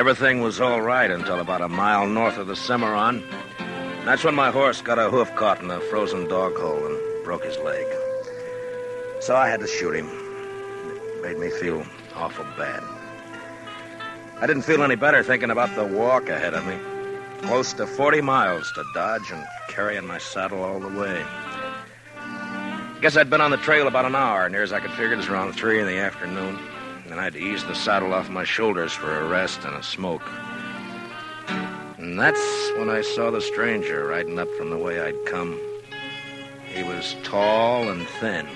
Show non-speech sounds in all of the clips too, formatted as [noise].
Everything was all right until about a mile north of the Cimarron. That's when my horse got a hoof caught in a frozen dog hole and broke his leg. So I had to shoot him. It made me feel awful bad. I didn't feel any better thinking about the walk ahead of me. Close to 40 miles to Dodge and carrying my saddle all the way. Guess I'd been on the trail about an hour, near as I could figure it was around 3 in the afternoon. And I had to ease the saddle off my shoulders for a rest and a smoke. And that's when I saw the stranger riding up from the way I'd come. He was tall and thin,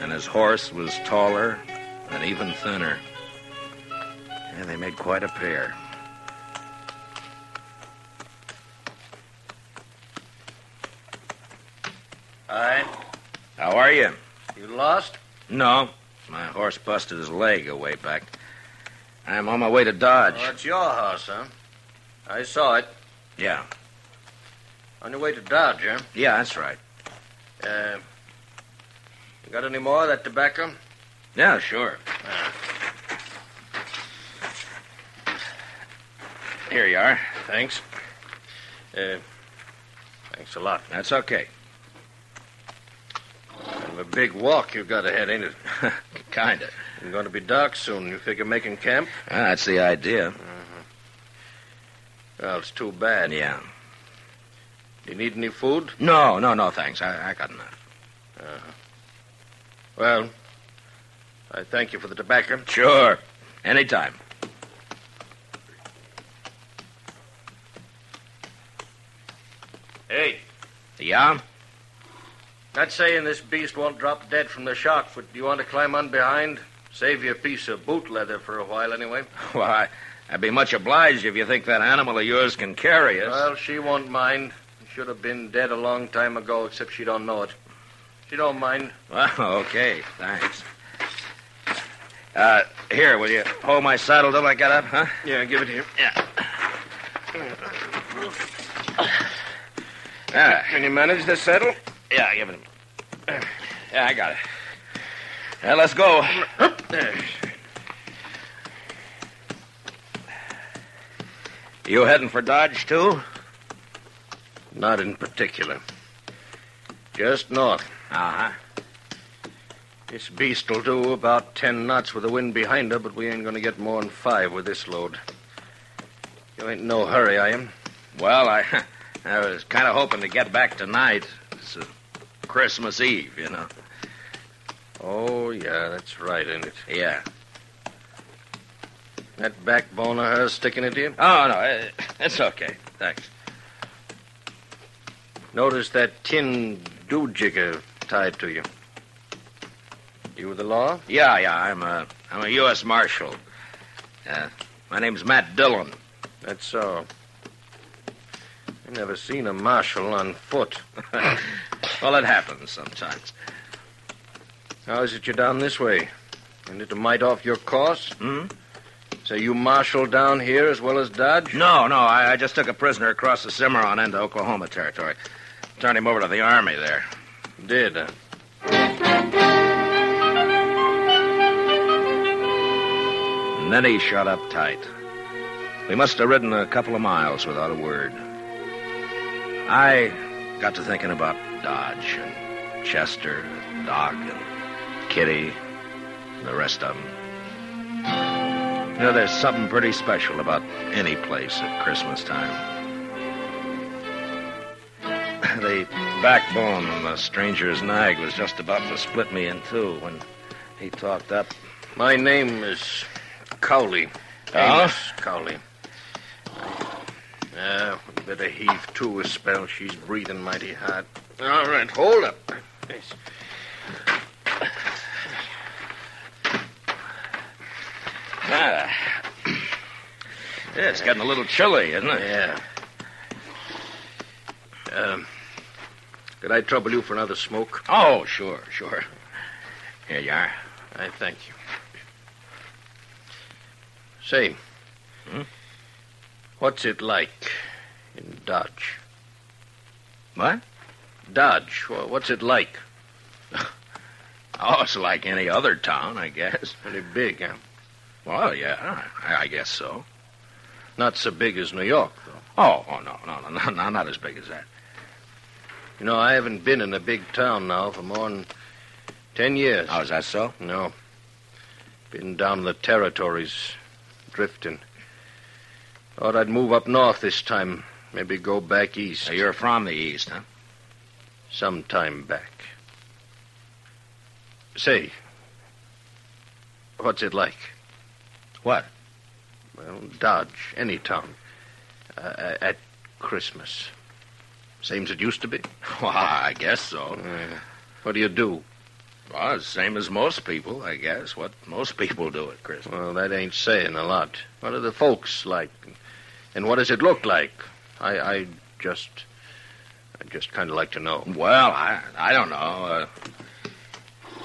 and his horse was taller and even thinner. And they made quite a pair. Hi. How are you? You lost? No, my horse busted his leg a way back. I'm on my way to Dodge. Oh, it's your horse, huh? I saw it. Yeah, On your way to Dodge, huh? yeah, that's right. Uh, you got any more of that tobacco? Yeah, sure. Here you are. Thanks. Uh, thanks a lot. That's okay. Kind of a big walk you've got ahead, ain't it? [laughs] Kinda. It's going to be dark soon. You figure making camp? Ah, that's the idea. Well, it's too bad. Yeah. Do you need any food? No, no, no, thanks. I, I got enough. Well, I thank you for the tobacco. Sure. Anytime. Hey, Yeah? Not saying this beast won't drop dead from the shock, but do you want to climb on behind? Save you a piece of boot leather for a while, anyway. [laughs] Well, I, I'd be much obliged if you think that animal of yours can carry us. Well, she won't mind. Should have been dead a long time ago, except she don't know it. She don't mind. Well, [laughs] okay. Thanks. Uh, here, will you hold my saddle till I get up, huh? Yeah, give it here. Yeah. Ah, Can you manage the saddle? Yeah, give it to me. Yeah, I got it. Yeah, let's go. You heading for Dodge, too? Not in particular. Just north. Uh-huh. This beast'll do about ten knots with the wind behind her, but we ain't gonna get more than five with this load. You ain't in no hurry, are you? Well, I, [laughs] I was kind of hoping to get back tonight. Christmas Eve, you know. Oh, yeah, that's right, ain't it? Yeah. That backbone of hers sticking into you? Oh, no, it's okay. Thanks. Notice that tin doojigger tied to you. You with the law? Yeah, yeah, I'm a, I'm a U.S. Marshal. Uh, my name's Matt Dillon. That's so. I never seen a marshal on foot. [laughs] well, it happens sometimes. How is it you're down this way? Ain't it a mite off your course? Hmm? So you marshal down here as well as Dodge? No, no, I, I just took a prisoner across the Cimarron into Oklahoma territory. Turned him over to the Army there. Did, huh? And then he shut up tight. We must have ridden a couple of miles without a word. I got to thinking about Dodge and Chester, and Doc, and Kitty, and the rest of them. You know, there's something pretty special about any place at Christmas time. [laughs] The backbone of the stranger's nag was just about to split me in two when he talked up. My name is Cowley. Oh? Amos Cowley. Uh, better heave to a spell. She's breathing mighty hard. All right, hold up. Yes. Ah. Yeah, it's getting a little chilly, isn't it? Yeah. Um, could I trouble you for another smoke? Oh, sure, sure. Here you are. I thank you. Say, Hmm? what's it like in Dodge? What? Dodge, what's it like? [laughs] Oh, it's like any other town, I guess. Pretty big, huh? Well, yeah, I, I guess so. Not so big as New York, though. Oh, oh no, no, no, no, no, not as big as that. You know, I haven't been in a big town now for more than ten years. Oh, is that so? No. Been down the territories, drifting. Thought I'd move up north this time. Maybe go back east. So you're from the east, huh? Some time back. Say, what's it like? What? Well, Dodge, any town. Uh, at Christmas. Same as it used to be? [laughs] Well, I guess so. Uh, what do you do? Well, same as most people, I guess. What most people do at Christmas. Well, that ain't saying a lot. What are the folks like? And what does it look like? I, I just. I just kind of like to know. Well, I, I don't know. Uh,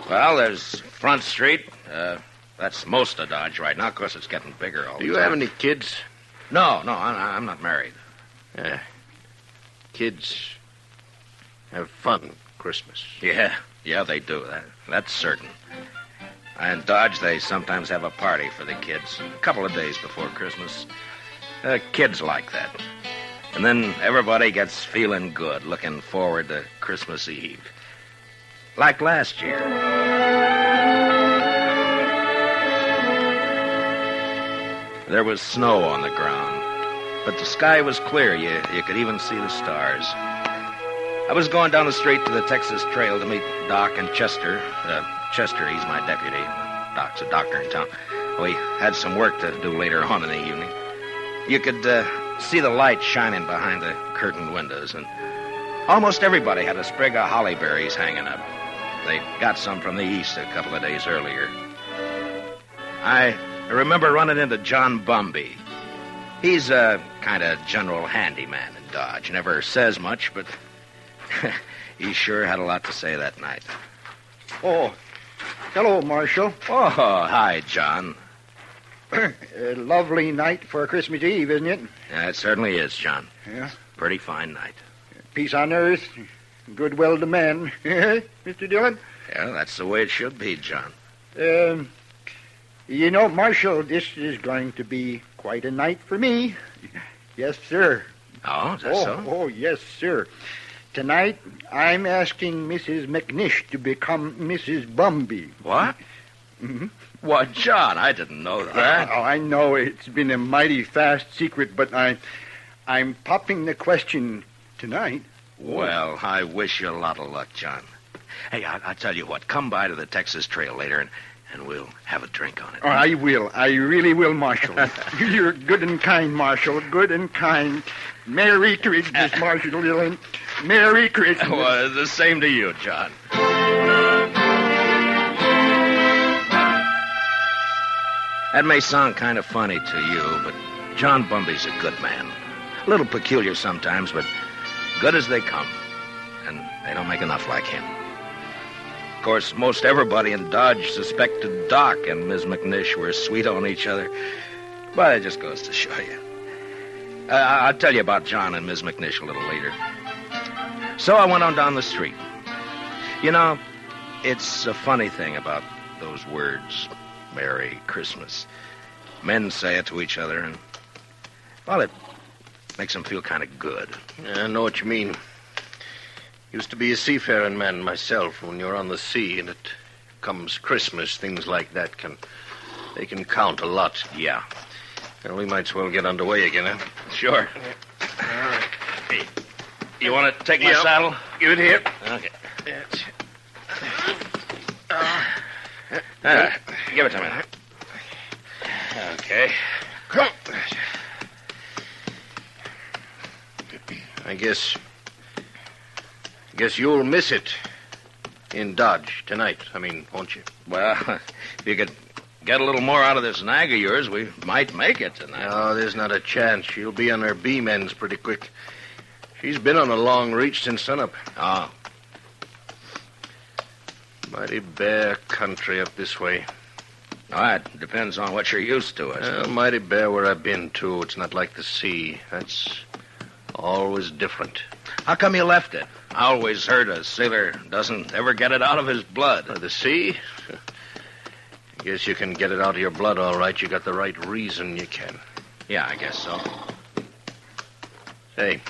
well, there's Front Street. Uh, that's most of Dodge right now. Of course, it's getting bigger all Do the you time. have any kids? No, no, I'm, I'm not married. Yeah. Kids have fun Christmas. Yeah, yeah, they do. That, that's certain. And Dodge, they sometimes have a party for the kids a couple of days before Christmas. Uh, kids like that. And then everybody gets feeling good, looking forward to Christmas Eve. Like last year. There was snow on the ground, but the sky was clear. You, you could even see the stars. I was going down the street to the Texas Trail to meet Doc and Chester. Uh, Chester, he's my deputy. Doc's a doctor in town. We had some work to do later on in the evening. You could uh, see the light shining behind the curtained windows, and almost everybody had a sprig of holly berries hanging up. They got some from the east a couple of days earlier. I remember running into John Bumby. He's a kind of general handyman in Dodge. Never says much, but [laughs] he sure had a lot to say that night. Oh, hello, Marshal. Oh, hi, John. [clears throat] A lovely night for Christmas Eve, isn't it? Yeah, it certainly is, John. Yeah. Pretty fine night. Peace on earth, goodwill to men. [laughs] Mr. Dillon? Yeah, that's the way it should be, John. Um, you know, Marshal, this is going to be quite a night for me. Yes, sir. Oh, is that oh, so? oh, yes, sir. Tonight, I'm asking Mrs. McNish to become Mrs. Bumby. What? Mhm. What, John? I didn't know that. Oh, I know it's been a mighty fast secret, but I, I'm popping the question tonight. Well, I wish you a lot of luck, John. Hey, I, I'll tell you what. Come by to the Texas Trail later, and, and we'll have a drink on it. Oh, I will. I really will, Marshal. [laughs] You're good and kind, Marshal. Good and kind. Merry Christmas, [laughs] Marshal Dillon. Merry Christmas. well, the same to you, John. That may sound kind of funny to you, but John Bumby's a good man. A little peculiar sometimes, but good as they come. And they don't make enough like him. Of course, most everybody in Dodge suspected Doc and Ms. McNish were sweet on each other. But it just goes to show you. Uh, I'll tell you about John and Ms. McNish a little later. So I went on down the street. You know, it's a funny thing about those words, Merry Christmas. Men say it to each other, and Well, it makes them feel kind of good. I know what you mean. Used to be a seafaring man myself. When you're on the sea and it comes Christmas, things like that can they can count a lot. Yeah. Well, we might as well get underway again, huh? Sure. Hey, you want to take my Yep. saddle? Give it here. Okay. That's- Uh, give it to me. Okay. Come. I guess. I guess you'll miss it in Dodge tonight. I mean, won't you? Well, if you could get a little more out of this nag of yours, we might make it tonight. No, there's not a chance. She'll be on her beam ends pretty quick. She's been on a long reach since sunup. Ah. Mighty bare country up this way. Right. Depends on what you're used to, I mighty bare where I've been, too. It's not like the sea. That's always different. How come you left it? I always heard a sailor doesn't ever get it out of his blood. Uh, the sea? [laughs] Guess you can get it out of your blood, all right. You got the right reason you can. Yeah, I guess so. Hey,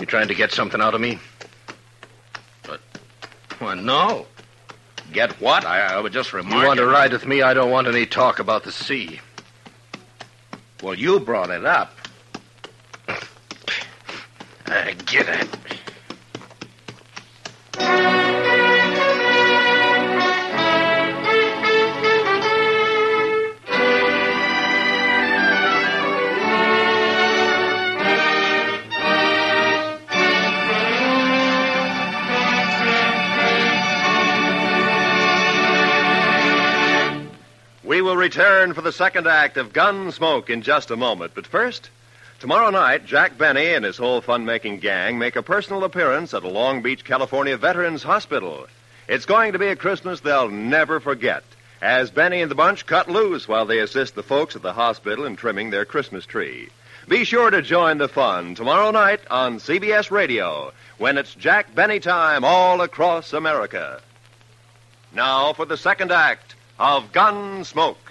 you trying to get something out of me? Well, no. Get what? I, I would just remind You remark. want to ride with me? I don't want any talk about the sea. Well, you brought it up. [laughs] Uh, get it. For the second act of Gunsmoke in just a moment. But first, tomorrow night, Jack Benny and his whole fun making gang make a personal appearance at a Long Beach, California Veterans Hospital. It's going to be a Christmas they'll never forget, as Benny and the bunch cut loose while they assist the folks at the hospital in trimming their Christmas tree. Be sure to join the fun tomorrow night on CBS Radio when it's Jack Benny time all across America. Now for the second act of Gunsmoke.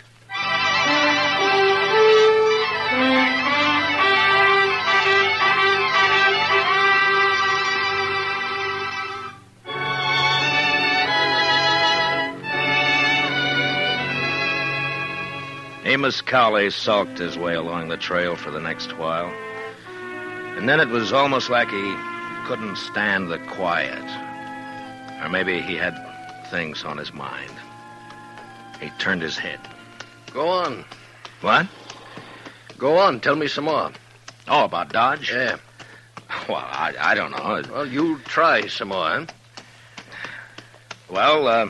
Amos Cowley sulked his way along the trail for the next while. And then it was almost like he couldn't stand the quiet. Or maybe he had things on his mind. He turned his head. Go on. What? Go on. Tell me some more. Oh, about Dodge? Yeah. [laughs] Well, I, I don't know. Well, you try some more, huh? Well, uh,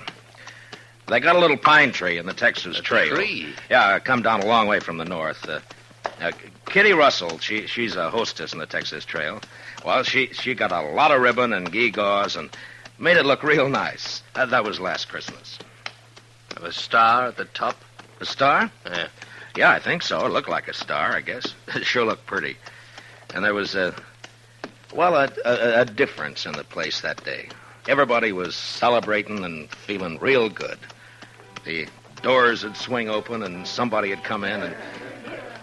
they got a little pine tree in the Texas A Trail. tree? Yeah, come down a long way from the north. Uh, uh, Kitty Russell, she she's a hostess in the Texas Trail. Well, she she got a lot of ribbon and gewgaws and made it look real nice. Uh, that was last Christmas. A star at the top? A star? Yeah. Yeah, I think so. It looked like a star, I guess. [laughs] It sure looked pretty. And there was a, well, a, a, a difference in the place that day. Everybody was celebrating and feeling real good. The doors would swing open and somebody would come in and,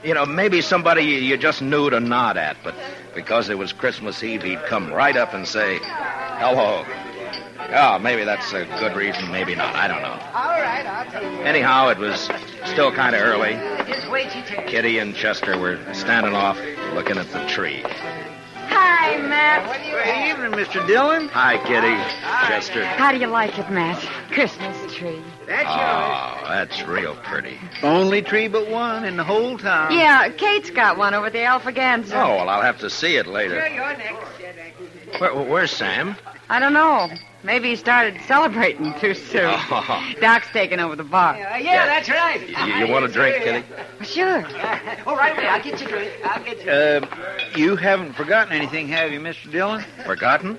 you know, maybe somebody you, you just knew to nod at, but because it was Christmas Eve, he'd come right up and say, hello. Oh, maybe that's a good reason, maybe not. I don't know. All right, I'll take it. Anyhow, it was still kind of early. Just wait you Kitty and Chester were standing off looking at the tree. Hi, Matt. Good evening, Mr. Dillon. Hi, Kitty. Chester. How do you like it, Matt? Christmas tree. That's Oh, that's real pretty. Only tree but one in the whole town. Yeah, Kate's got one over at the Alfaganza. Oh, well, I'll have to see it yours. later. You're next. Yeah, thank you. Where, where's Sam? I don't know. Maybe he started celebrating too soon. Oh. Doc's taking over the bar. Yeah, yeah, that's right. You, you want a drink, Kitty? Sure. [laughs] All right, wait, I'll get you a drink. I'll get you. Uh, you haven't forgotten anything, have you, Mr. Dillon? Forgotten?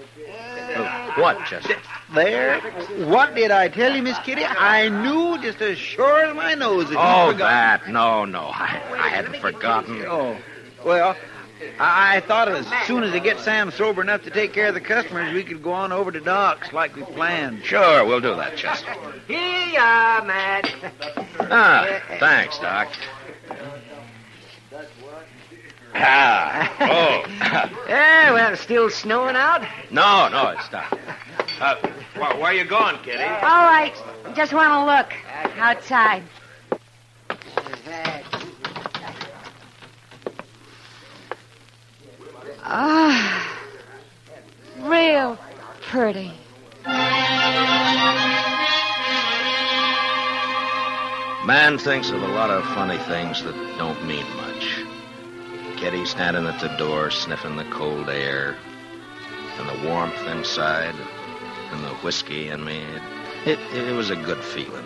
Oh, what, Chester? There. What did I tell you, Miss Kitty? I knew just as sure as my nose that Oh, you forgot. that. No, no. I, I hadn't forgotten. Oh, well, I, I thought as soon as I get Sam sober enough to take care of the customers, we could go on over to Doc's like we planned. Sure, we'll do that, Chester. Here you are, Matt. Ah, thanks, Doc. Ah. Oh. Yeah, well, it's still snowing out? no, no, it's not. Uh, wh- where you going, Kitty? All right. Just want to look outside. Ah, real pretty. Man thinks of a lot of funny things that don't mean much. Kitty standing at the door, sniffing the cold air, and the warmth inside, and the whiskey in me. It, it, it was a good feeling.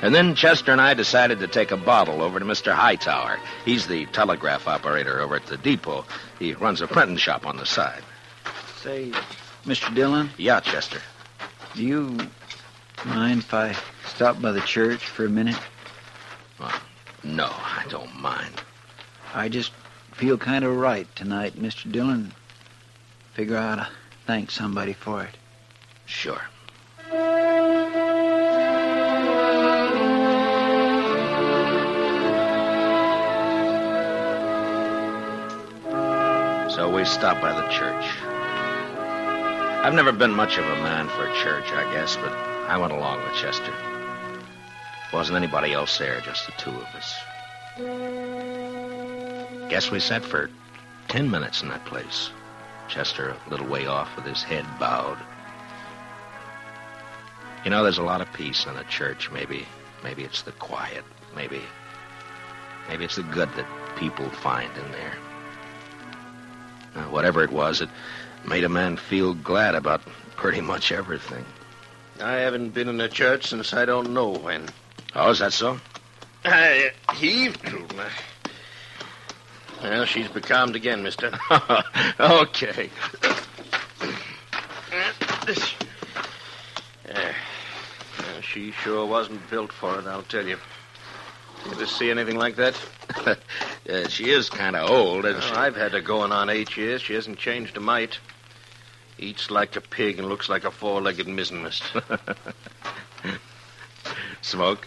And then Chester and I decided to take a bottle over to Mr. Hightower. He's the telegraph operator over at the depot. He runs a printing shop on the side. Say, Mr. Dillon, Yeah, Chester. do you mind if I stop by the church for a minute? Uh, no, I don't mind. I just feel kind of right tonight, Mr. Dillon. Figure out to thank somebody for it. Sure. So we stopped by the church. I've never been much of a man for a church, I guess, but I went along with Chester. Wasn't anybody else there, just the two of us. Guess we sat for ten minutes in that place. Chester a little way off with his head bowed. You know, there's a lot of peace in a church. Maybe, maybe it's the quiet. Maybe, maybe it's the good that people find in there. Uh, whatever it was, it made a man feel glad about pretty much everything. I haven't been in a church since I don't know when. Oh, is that so? I heaved to. Well, she's becalmed again, mister. [laughs] okay. Yeah. She sure wasn't built for it, I'll tell you. Did you ever see anything like that? [laughs] Uh, she is kind of old, isn't she? Oh, I've had her going on eight years. She hasn't changed a mite. Eats like a pig and looks like a four-legged mist. [laughs] Smoke?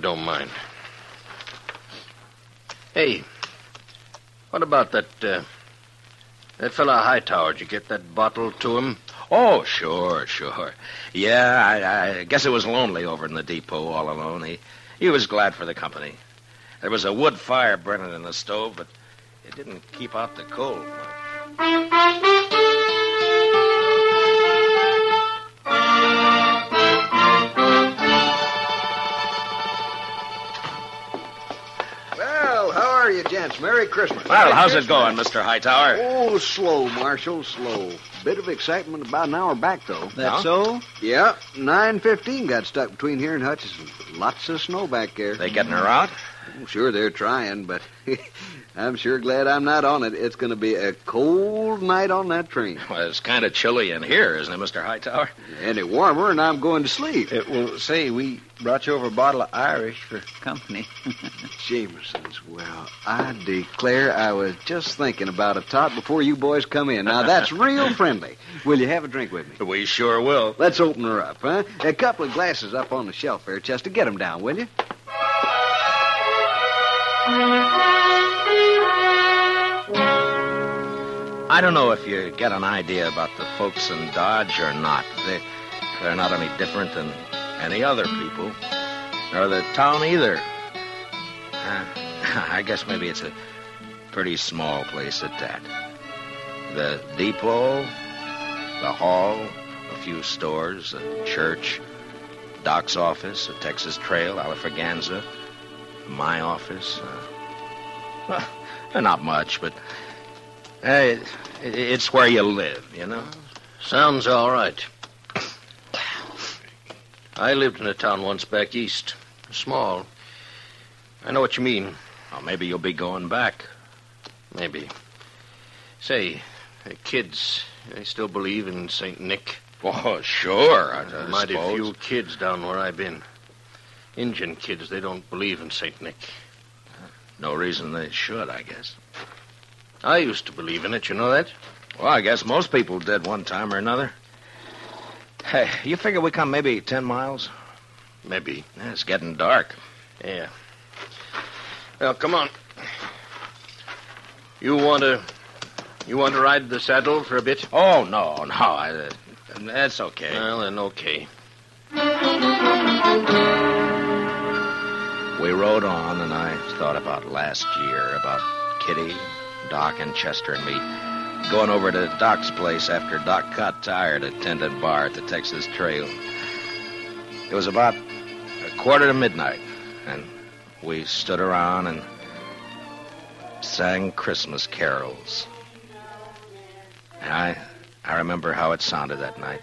Don't mind. Hey, what about that, uh, that fella Hightower? Did you get that bottle to him? Oh, sure, sure. Yeah, I, I guess it was lonely over in the depot all alone. He, he was glad for the company. There was a wood fire burning in the stove, but it didn't keep out the cold much. Well, how are you, gents? Merry Christmas. Well, how's it going, Mr. Hightower? Oh, slow, Marshal, slow. Bit of excitement about an hour back, though. That so? Yeah, 9.15 got stuck between here and Hutchinson. Lots of snow back there. They getting her out? Oh, Sure, they're trying, but [laughs] I'm sure glad I'm not on it. It's going to be a cold night on that train. Well, it's kind of chilly in here, isn't it, Mr. Hightower? Any warmer, and I'm going to sleep. Uh, well, say, we brought you over a bottle of Irish for company. [laughs] Jameson's. Well, I declare I was just thinking about a tot before you boys come in. Now, that's real [laughs] friendly. Will you have a drink with me? We sure will. Let's open her up, huh? A couple of glasses up on the shelf there, Chester. Get 'em down, will you? I don't know if you get an idea about the folks in Dodge or not. They, they're not any different than any other people, nor the town either. Uh, [laughs] I guess maybe it's a pretty small place at that. The depot, the hall, a few stores, a church, Doc's office, a Texas Trail, Alafraganza, my office. Uh, well, [laughs] not much, but uh, it, it's where you live, you know. Sounds all right. I lived in a town once back east. Small. I know what you mean. Well, maybe you'll be going back. Maybe. Say, the kids, they still believe in St. Nick. Oh, sure. I, I Mighty suppose. few kids down where I've been. Indian kids, they don't believe in St. Nick. No reason they should, I guess. I used to believe in it, you know that? Well, I guess most people did one time or another. Hey, you figure we come maybe ten miles? Maybe. Yeah, it's getting dark. Yeah. Well, come on. You want to. You want to ride the saddle for a bit? Oh, no, no. I, uh, that's okay. Well, then, okay. We rode on, and I thought about last year, about Kitty, Doc, and Chester and me going over to Doc's place after Doc got tired at Tendon Bar at the Texas Trail. It was about a quarter to midnight, and we stood around and sang Christmas carols. And I, I remember how it sounded that night,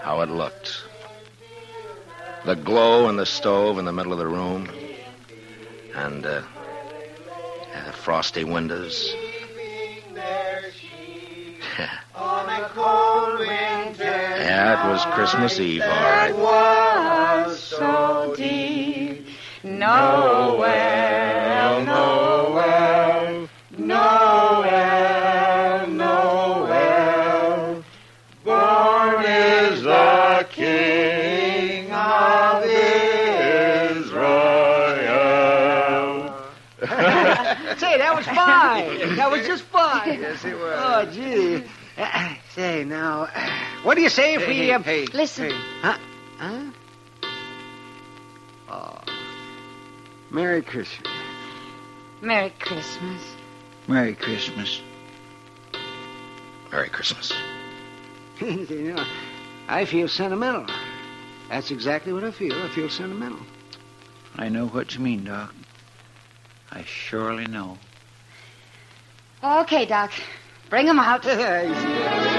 how it looked. The glow in the stove in the middle of the room, and uh, and the frosty windows. [laughs] yeah, it was Christmas Eve, all right. was so deep. Noel, fine. [laughs] That was just fine. [laughs] Yes, it was. Oh, gee. Uh, [clears throat] say, now, [clears throat] what do you say if we... um, hey, Listen. Huh? Huh? Oh. Merry Christmas. Merry Christmas. Merry Christmas. Merry Christmas. [laughs] you know, I feel sentimental. That's exactly what I feel. I feel sentimental. I know what you mean, Doc. I surely know. Okay, Doc. Bring 'em out. [laughs]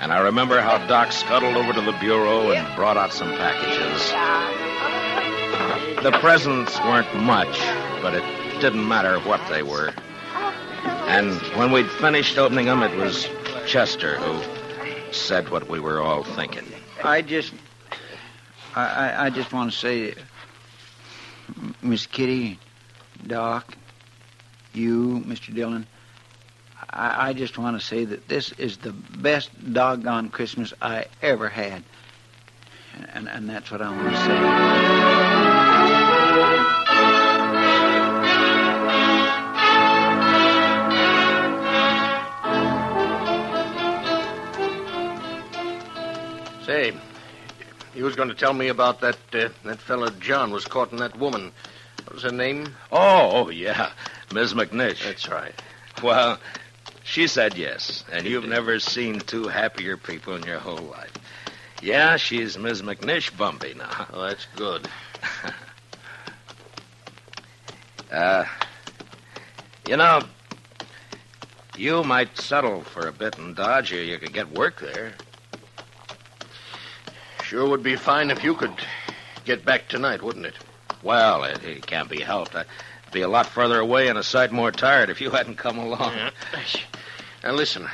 And I remember how Doc scuttled over to the bureau and brought out some packages. The presents weren't much, but it didn't matter what they were. And when we'd finished opening them, it was Chester who said what we were all thinking. I just, I, I, I just want to say, M- Miss Kitty, Doc, you, Mr. Dillon, I, I just want to say that this is the best doggone Christmas I ever had, and and that's what I want to say. Say, going to tell me about that uh, that fellow John was caught in that woman. What was her name? Oh, oh yeah, Ms. McNish. That's right. Well, she said yes, and you've never seen two happier people in your whole life. Yeah, she's Ms. McNish Bumby now. [laughs] Oh, that's good. Uh, you know, you might settle for a bit in Dodge, or you could get work there. Sure would be fine if you could get back tonight, wouldn't it? Well, it, it can't be helped. I'd be a lot further away and a sight more tired if you hadn't come along. Now listen,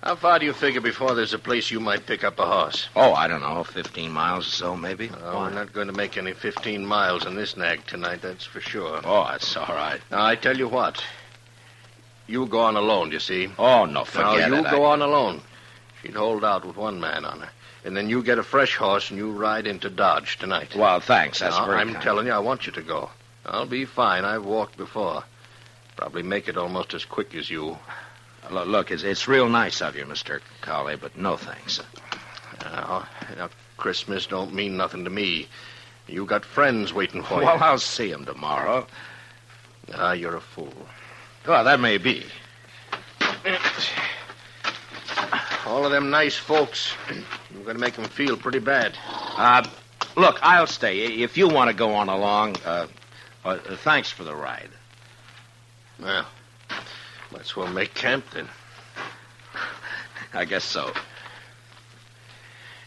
how far do you figure before there's a place you might pick up a horse? Oh, I don't know, 15 miles or so, maybe. Oh, we're not going to make any 15 miles in this nag tonight, that's for sure. Oh, that's all right. Now, I tell you what. You go on alone, you see. Oh, no, forget now, you it. go I- on alone. She'd hold out with one man on her. And then you get a fresh horse and you ride into Dodge tonight. Well, thanks. That's Now, very I'm kind. telling you, I want you to go. I'll be fine. I've walked before. Probably make it almost as quick as you. Look, look it's, it's real nice of you, Mr. Colley, but no thanks. Now, now, Christmas don't mean nothing to me. You got friends waiting for Well, [laughs] you. Well, I'll see him tomorrow. Ah, you're a fool. Well, that may be. All of them nice folks. You're going to make him feel pretty bad. Uh, look, I'll stay. If you want to go on along, uh, uh, thanks for the ride. Well, might as well make camp then. [laughs] I guess so.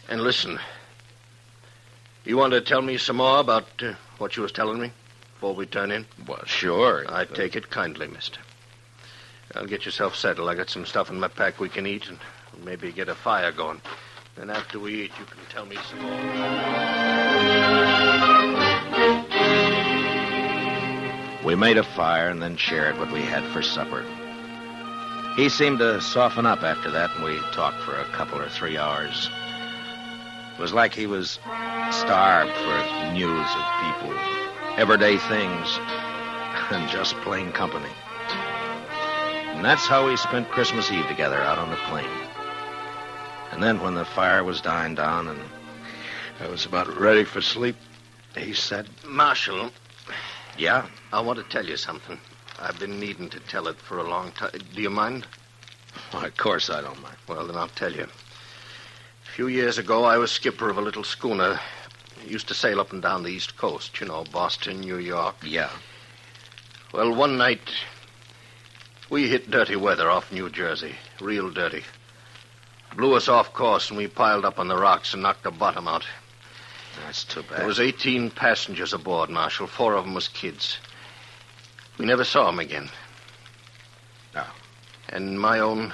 And listen, you want to tell me some more about uh, what you was telling me before we turn in? Well, sure. I take it kindly, mister. I'll get yourself settled. I got some stuff in my pack we can eat and maybe get a fire going. Then after we eat, you can tell me some more. We made a fire and then shared what we had for supper. He seemed to soften up after that, and we talked for a couple or three hours. It was like he was starved for news of people, everyday things, [laughs] and just plain company. And that's how we spent Christmas Eve together out on the plain. And then when the fire was dying down and I was about ready for sleep, he said, Marshal, Yeah? I want to tell you something. I've been needing to tell it for a long time. Do you mind? Why, of course I don't mind. Well, then I'll tell you. A few years ago, I was skipper of a little schooner. Used to sail up and down the East Coast, you know, Boston, New York. Yeah. Well, one night, we hit dirty weather off New Jersey. Real dirty. Blew us off course, and we piled up on the rocks and knocked the bottom out. That's too bad. There was 18 passengers aboard, Marshal. Four of them was kids. We never saw them again. No. And my own...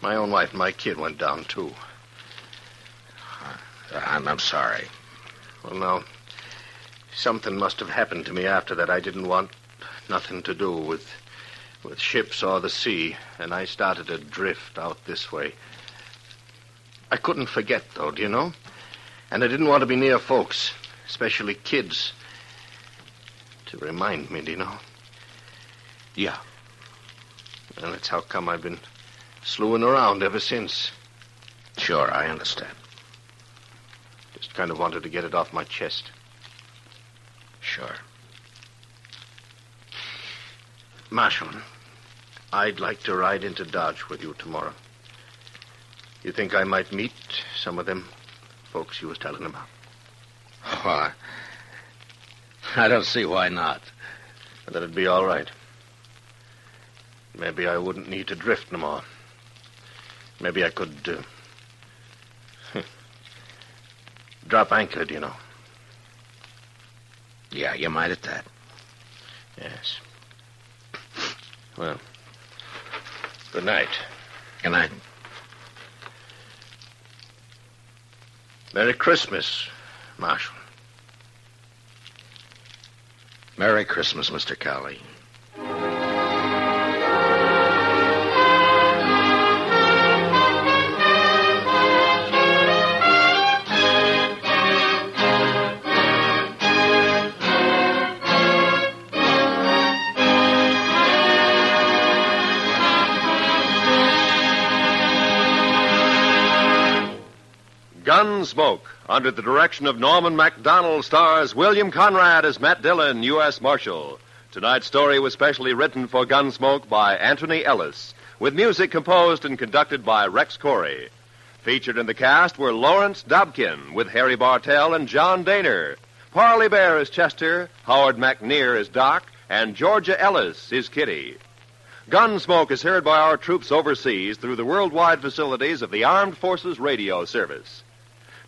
My own wife and my kid went down, too. Uh, I'm, I'm sorry. Well, now, something must have happened to me after that. I didn't want nothing to do with with ships or the sea, and I started to drift out this way. I couldn't forget, though, do you know? And I didn't want to be near folks, especially kids, to remind me, do you know? Yeah. And that's how come I've been slewing around ever since. Sure, I understand. Just kind of wanted to get it off my chest. Sure. Marshal, I'd like to ride into Dodge with you tomorrow. You think I might meet some of them folks you was telling about? Why? I don't see why not. That'd be all right. Maybe I wouldn't need to drift no more. Maybe I could uh, [laughs] drop anchor, do you know? Yeah, you might at that. Yes. Well, good night. Good night. Merry Christmas, Marshal. Merry Christmas, Mr. Cowley. Under the direction of Norman Macdonnell, stars William Conrad as Matt Dillon, U.S. Marshal. Tonight's story was specially written for Gunsmoke by Antony Ellis, with music composed and conducted by Rex Koury. Featured in the cast were Lawrence Dobkin, with Harry Bartell and John Dehner. Parley Baer is Chester, Howard McNear is Doc, and Georgia Ellis is Kitty. Gunsmoke is heard by our troops overseas through the worldwide facilities of the Armed Forces Radio Service.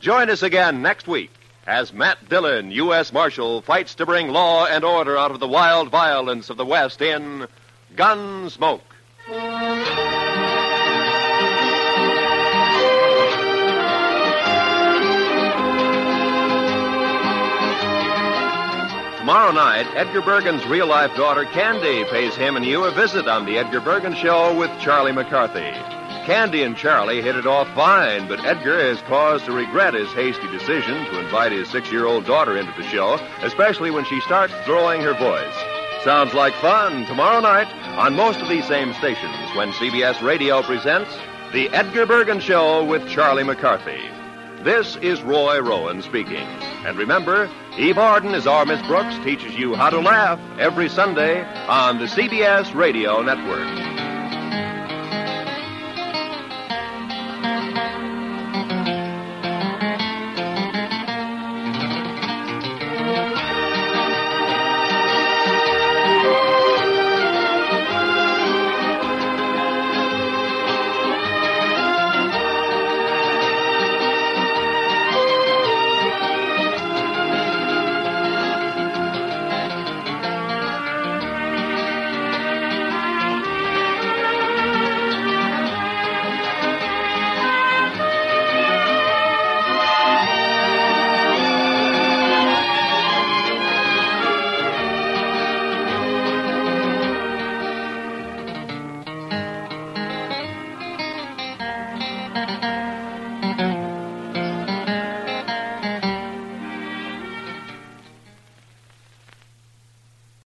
Join us again next week as Matt Dillon, U.S. Marshal, fights to bring law and order out of the wild violence of the West in Gunsmoke. Tomorrow night, Edgar Bergen's real life daughter Candy pays him and you a visit on The Edgar Bergen Show with Charlie McCarthy. Candy and Charlie hit it off fine, but Edgar has cause to regret his hasty decision to invite his six year old daughter into the show, especially when she starts throwing her voice. Sounds like fun tomorrow night on most of these same stations when CBS Radio presents The Edgar Bergen Show with Charlie McCarthy. This is Roy Rowan speaking. And remember, Eve Arden, as our Miss Brooks, teaches you how to laugh every Sunday on the CBS Radio Network.